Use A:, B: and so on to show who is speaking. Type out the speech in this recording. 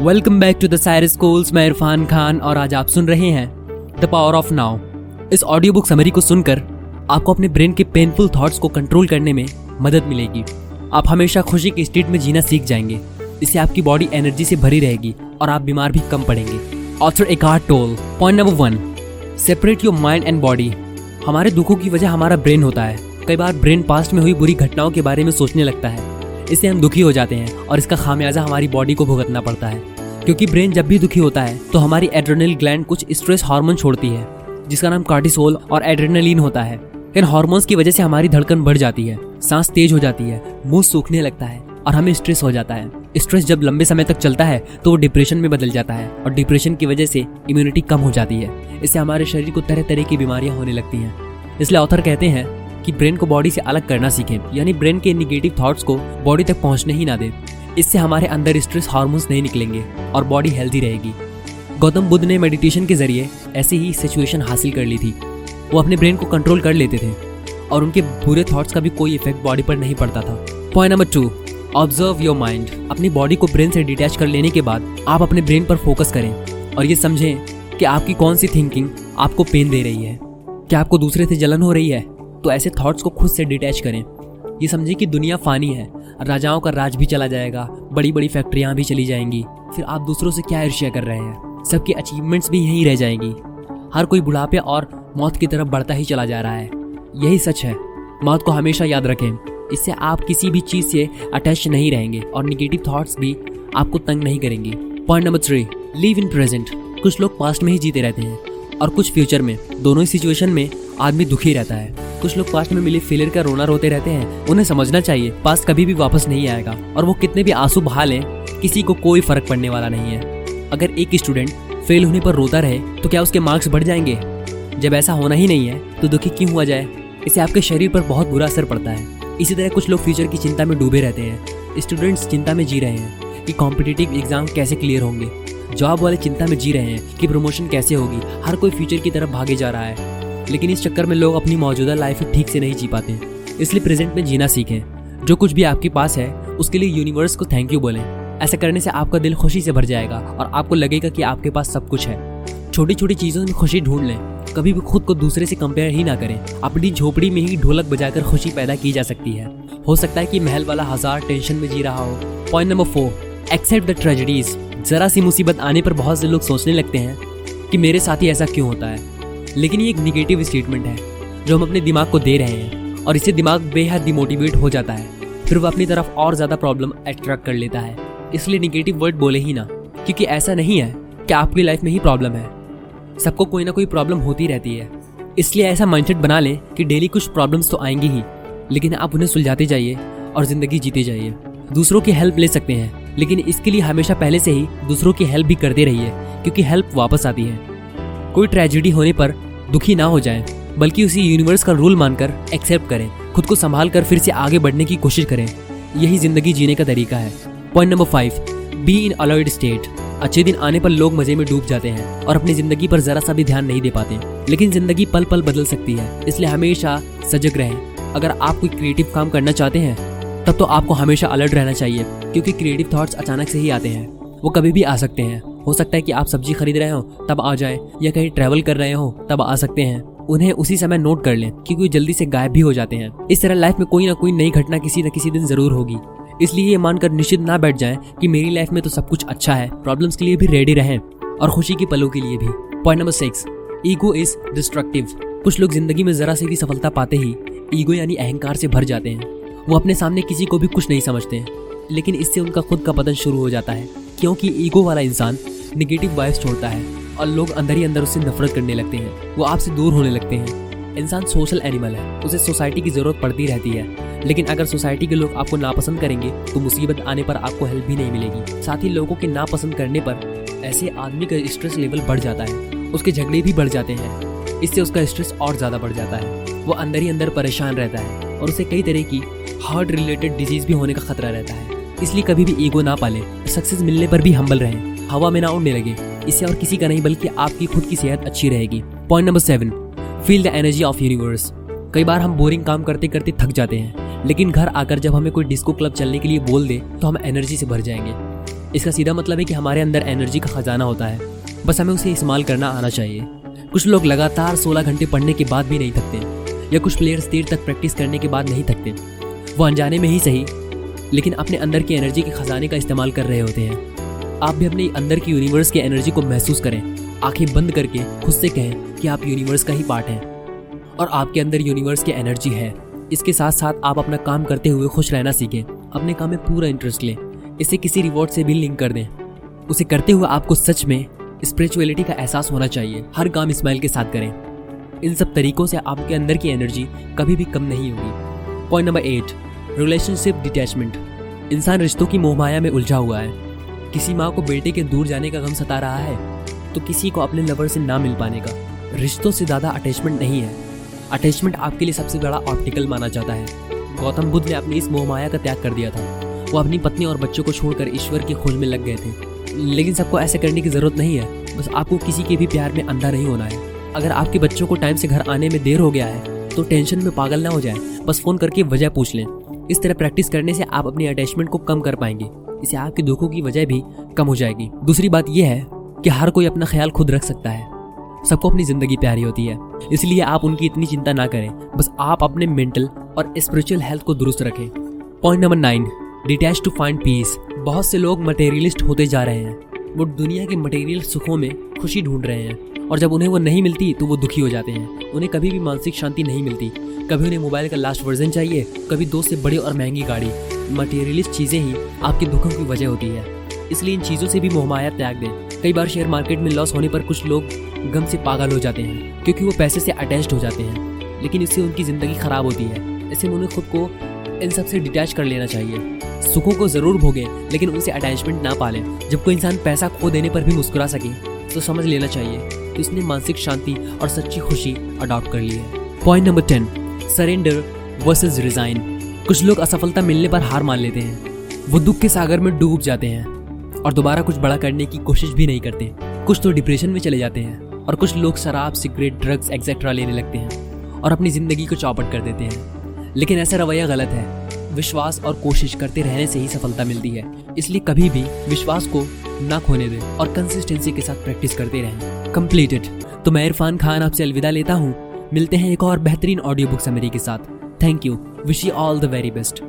A: Welcome back to the Cyrus schools मैं इरफान खान और आज आप सुन रहे हैं द पावर ऑफ़ नाउ इस ऑडियो बुक समरी को सुनकर आपको अपने ब्रेन के पेनफुल थॉट्स को कंट्रोल करने में मदद मिलेगी। आप हमेशा खुशी के स्टेट में जीना सीख जाएँगे। इससे आपकी बॉडी एनर्जी से भरी रहेगी और आप बीमार भी कम पड़ेंगे। Author Eckhart Tolle point number one separate your mind and body हमारे दुखों की वजह हमारा ब्रेन होता है। कई बार ब्रेन पास्ट में हुई बुरी घटनाओं के बारे में सोचने लगता है। इससे हम दुखी हो जाते हैं और इसका खामियाजा हमारी बॉडी को भुगतना पड़ता है। क्योंकि ब्रेन जब भी दुखी होता है तो हमारी एड्रेनल ग्लैंड कुछ स्ट्रेस हार्मोन छोड़ती है, जिसका नाम कार्टिसोल और एड्रेनलिन होता है। इन हार्मोन्स की वजह से हमारी धड़कन बढ़ जाती है, सांस तेज हो जाती है, मुँह सूखने लगता है और हमें स्ट्रेस हो जाता है। स्ट्रेस जब लंबे समय तक चलता है तो वो डिप्रेशन में बदल जाता है और डिप्रेशन की वजह से इम्यूनिटी कम हो जाती है। इससे हमारे शरीर को तरह तरह की बीमारियाँ होने लगती हैं। इसलिए ऑथर कहते हैं कि ब्रेन को बॉडी से अलग करना सीखें, यानी ब्रेन के निगेटिव थॉट्स को बॉडी तक पहुँचने ही ना दें। इससे हमारे अंदर स्ट्रेस हार्मोन्स नहीं निकलेंगे और बॉडी हेल्दी रहेगी। गौतम बुद्ध ने मेडिटेशन के ज़रिए ऐसी ही सिचुएशन हासिल कर ली थी। वो अपने ब्रेन को कंट्रोल कर लेते थे और उनके बुरे थॉट्स का भी कोई इफ़ेक्ट बॉडी पर नहीं पड़ता था। Point number two observe your mind अपनी बॉडी को ब्रेन से डिटैच कर लेने के बाद आप अपने ब्रेन पर फोकस करें और ये समझें कि आपकी कौन सी थिंकिंग आपको पेन दे रही है। क्या आपको दूसरे से जलन हो रही है? तो ऐसे थॉट्स को खुद से डिटैच करें। ये समझें कि दुनिया फानी है राजाओं का राज भी चला जाएगा बड़ी बड़ी फैक्ट्रियाँ भी चली जाएँगी। फिर आप दूसरों से क्या ईर्ष्या कर रहे हैं? सबकी अचीवमेंट्स भी यहीं रह जाएँगी। हर कोई बुढ़ापे और मौत की तरफ़ बढ़ता ही चला जा रहा है। यही सच है। मौत को हमेशा याद रखें। इससे आप किसी भी चीज़ से अटैच नहीं रहेंगे, और निगेटिव थॉट्स भी आपको तंग नहीं करेंगे। Point number three live in present कुछ लोग पास्ट में ही जीते रहते हैं, और कुछ फ्यूचर में। दोनों ही सिचुएशन में आदमी दुखी रहता है। कुछ लोग पास्ट में मिले फेलियर का रोना रोते रहते हैं। उन्हें समझना चाहिए, पास्ट कभी भी वापस नहीं आएगा। और वो कितने भी आँसू बहा लें, किसी को कोई फ़र्क पड़ने वाला नहीं है। अगर एक स्टूडेंट फेल होने पर रोता रहे तो क्या उसके मार्क्स बढ़ जाएँगे? जब ऐसा होना ही नहीं है तो दुखी क्यों हुआ जाए? इससे आपके शरीर पर बहुत बुरा असर पड़ता है। इसी तरह कुछ लोग फ्यूचर की चिंता में डूबे रहते हैं। स्टूडेंट्स चिंता में जी रहे हैं कि कॉम्पिटिटिव एग्ज़ाम कैसे क्लियर होंगे। जॉब वाले चिंता में जी रहे हैं कि प्रमोशन कैसे होगी। हर कोई फ्यूचर की तरफ़ भागे जा रहा है। लेकिन इस चक्कर में लोग अपनी मौजूदा लाइफ ठीक से नहीं जी पाते इसलिए प्रेजेंट में जीना सीखें। जो कुछ भी आपके पास है, उसके लिए यूनिवर्स को थैंक यू बोलें। ऐसा करने से आपका दिल खुशी से भर जाएगा और आपको लगेगा कि आपके पास सब कुछ है। छोटी छोटी चीज़ों में खुशी ढूंढ लें। कभी भी खुद को दूसरे से कंपेयर ही ना करें। अपनी झोपड़ी में ही ढोलक बजाकर खुशी पैदा की जा सकती है। हो सकता है कि महल वाला हज़ार टेंशन में जी रहा हो। Point number four accept the tragedies जरा सी मुसीबत आने पर बहुत से लोग सोचने लगते हैं कि मेरे साथ ही ऐसा क्यों होता है? लेकिन ये एक निगेटिव स्टेटमेंट है, जो हम अपने दिमाग को दे रहे हैं और इससे दिमाग बेहद डिमोटिवेट हो जाता है। फिर वो अपनी तरफ़ और ज़्यादा प्रॉब्लम अट्रैक्ट कर लेता है। इसलिए निगेटिव वर्ड बोले ही ना, क्योंकि ऐसा नहीं है कि आपकी लाइफ में ही प्रॉब्लम है। सबको कोई ना कोई प्रॉब्लम होती रहती है। इसलिए ऐसा माइंडसेट बना लें कि डेली कुछ प्रॉब्लम्स तो आएँगी ही, लेकिन आप उन्हें सुलझाते जाइए और ज़िंदगी जीते जाइए। दूसरों की हेल्प ले सकते हैं, लेकिन इसके लिए हमेशा पहले से ही दूसरों की हेल्प भी करते रहिए, क्योंकि हेल्प वापस आती है। कोई ट्रेजिडी होने पर दुखी ना हो जाएँ, बल्कि उसी यूनिवर्स का रूल मानकर एक्सेप्ट करें खुद को संभाल कर फिर से आगे बढ़ने की कोशिश करें। यही ज़िंदगी जीने का तरीका है। Point number five be in alert state अच्छे दिन आने पर लोग मज़े में डूब जाते हैं और अपनी ज़िंदगी पर जरा सा भी ध्यान नहीं दे पाते। लेकिन ज़िंदगी पल पल बदल सकती है इसलिए हमेशा सजग रहें। अगर आप कोई क्रिएटिव काम करना चाहते हैं तब तो आपको हमेशा अलर्ट रहना चाहिए क्योंकि क्रिएटिव थॉट्स अचानक से ही आते हैं। वो कभी भी आ सकते हैं। हो सकता है कि आप सब्ज़ी खरीद रहे हो, तब आ जाए, या कहीं ट्रैवल कर रहे हो, तब आ सकते हैं। उन्हें उसी समय नोट कर लें क्योंकि जल्दी से गायब भी हो जाते हैं। इस तरह लाइफ में कोई ना कोई नई घटना किसी न किसी दिन ज़रूर होगी। इसलिए ये मानकर निश्चित ना बैठ जाएँ कि मेरी लाइफ में तो सब कुछ अच्छा है प्रॉब्लम्स के लिए भी रेडी रहें, और खुशी के पलों के लिए भी। Point number six ego is destructive कुछ लोग ज़िंदगी में जरा सी भी सफलता पाते ही ईगो यानी अहंकार से भर जाते हैं। वो अपने सामने किसी को भी कुछ नहीं समझते लेकिन इससे उनका खुद का पतन शुरू हो जाता है। क्योंकि ईगो वाला इंसान निगेटिव वाइब्स छोड़ता है और लोग अंदर ही अंदर उससे नफरत करने लगते हैं। वो आपसे दूर होने लगते हैं। इंसान सोशल एनिमल है। उसे सोसाइटी की ज़रूरत पड़ती रहती है। लेकिन अगर सोसाइटी के लोग आपको नापसंद करेंगे तो मुसीबत आने पर आपको हेल्प भी नहीं मिलेगी। साथ ही लोगों के नापसंद करने पर ऐसे आदमी का स्ट्रेस लेवल बढ़ जाता है। उसके झगड़े भी बढ़ जाते हैं। इससे उसका स्ट्रेस और ज़्यादा बढ़ जाता है। वो अंदर ही अंदर परेशान रहता है और उसे कई तरह की हार्ट रिलेटेड डिज़ीज़ भी होने का खतरा रहता है। इसलिए कभी भी ईगो ना पाले सक्सेस मिलने पर भी हम्बल रहें। हवा में ना उड़ने लगे। इससे और किसी का नहीं, बल्कि आपकी खुद की सेहत अच्छी रहेगी। Point number seven feel the energy of universe कई बार हम बोरिंग काम करते करते थक जाते हैं, लेकिन घर आकर जब हमें कोई डिस्को क्लब चलने के लिए बोल दे तो हम एनर्जी से भर जाएँगे। इसका सीधा मतलब है कि हमारे अंदर एनर्जी का खजाना होता है। बस हमें उसे इस्तेमाल करना आना चाहिए। कुछ लोग लगातार 16 घंटे पढ़ने के बाद भी नहीं थकते, या कुछ प्लेयर्स देर तक प्रैक्टिस करने के बाद नहीं थकते। वो अनजाने में ही सही लेकिन अपने अंदर की एनर्जी के खजाने का इस्तेमाल कर रहे होते हैं। आप भी अपने अंदर की यूनिवर्स की एनर्जी को महसूस करें। आँखें बंद करके खुद से कहें कि आप यूनिवर्स का ही पार्ट हैं। और आपके अंदर यूनिवर्स की एनर्जी है। इसके साथ साथ आप अपना काम करते हुए खुश रहना सीखें। अपने काम में पूरा इंटरेस्ट लें। इसे किसी रिवॉर्ड से भी लिंक कर दें। उसे करते हुए आपको सच में स्पिरिचुअलिटी का एहसास होना चाहिए। हर काम स्माइल के साथ करें। इन सब तरीकों से आपके अंदर की एनर्जी कभी भी कम नहीं होगी। Point number eight relationship detachment इंसान रिश्तों की मोहमाया में उलझा हुआ है। किसी माँ को बेटे के दूर जाने का गम सता रहा है तो किसी को अपने लवर से ना मिल पाने का। रिश्तों से ज़्यादा अटैचमेंट नहीं है। अटैचमेंट आपके लिए सबसे बड़ा ऑप्टिकल माना जाता है। गौतम बुद्ध ने अपनी इस मोहमाया का त्याग कर दिया था। वो अपनी पत्नी और बच्चों को छोड़कर ईश्वर की खोज में लग गए थे। लेकिन सबको ऐसे करने की ज़रूरत नहीं है। बस आपको किसी के भी प्यार में अंधा नहीं होना है। अगर आपके बच्चों को टाइम से घर आने में देर हो गया है तो टेंशन में पागल ना हो जाए। बस फ़ोन करके वजह पूछ लें। इस तरह प्रैक्टिस करने से आप अपनी अटैचमेंट को कम कर पाएँगे। इससे आपके दुखों की वजह भी कम हो जाएगी। दूसरी बात यह है कि हर कोई अपना ख्याल खुद रख सकता है। सबको अपनी ज़िंदगी प्यारी होती है। इसलिए आप उनकी इतनी चिंता ना करें। बस आप अपने मेंटल और स्पिरिचुअल हेल्थ को दुरुस्त रखें। Point number nine detach to find peace बहुत से लोग मटेरियलिस्ट होते जा रहे हैं। वो दुनिया के मटेरियल सुखों में खुशी ढूंढ रहे हैं। और जब उन्हें वो नहीं मिलती तो वो दुखी हो जाते हैं। उन्हें कभी भी मानसिक शांति नहीं मिलती। कभी उन्हें मोबाइल का लास्ट वर्जन चाहिए, कभी दो से बड़ी और महँगी गाड़ी। मटेरियलिस्ट चीज़ें ही आपके दुखों की वजह होती है। इसलिए इन चीज़ों से भी मोहमाया त्याग दें। कई बार शेयर मार्केट में लॉस होने पर कुछ लोग गम से पागल हो जाते हैं, क्योंकि वो पैसे से अटैच्ड हो जाते हैं। लेकिन इससे उनकी ज़िंदगी खराब होती है। में उन्हें खुद को इन सबसे डिटैच कर लेना चाहिए। सुखों को ज़रूर भोगें, लेकिन उनसे अटैचमेंट ना पालें। जब कोई इंसान पैसा खो देने पर भी मुस्कुरा सके तो समझ लेना चाहिए कि उसने मानसिक शांति और सच्ची खुशी अडॉप्ट कर ली है। Point number ten surrender versus resign. कुछ लोग असफलता मिलने पर हार मान लेते हैं। वो दुख के सागर में डूब जाते हैं और दोबारा कुछ बड़ा करने की कोशिश भी नहीं करते। कुछ तो डिप्रेशन में चले जाते हैं और कुछ लोग शराब सिगरेट ड्रग्स एक्सेट्रा लेने लगते हैं और अपनी ज़िंदगी को चौपट कर देते हैं। लेकिन ऐसा रवैया गलत है। विश्वास और कोशिश करते रहने से ही सफलता मिलती है। इसलिए कभी भी विश्वास को ना खोने दें और कंसिस्टेंसी के साथ प्रैक्टिस करते रहें। कंप्लीटेड तो मैं इरफान खान आपसे अलविदा लेता हूँ। मिलते हैं एक और बेहतरीन ऑडियो बुक समरी के साथ। Thank you wish you all the very best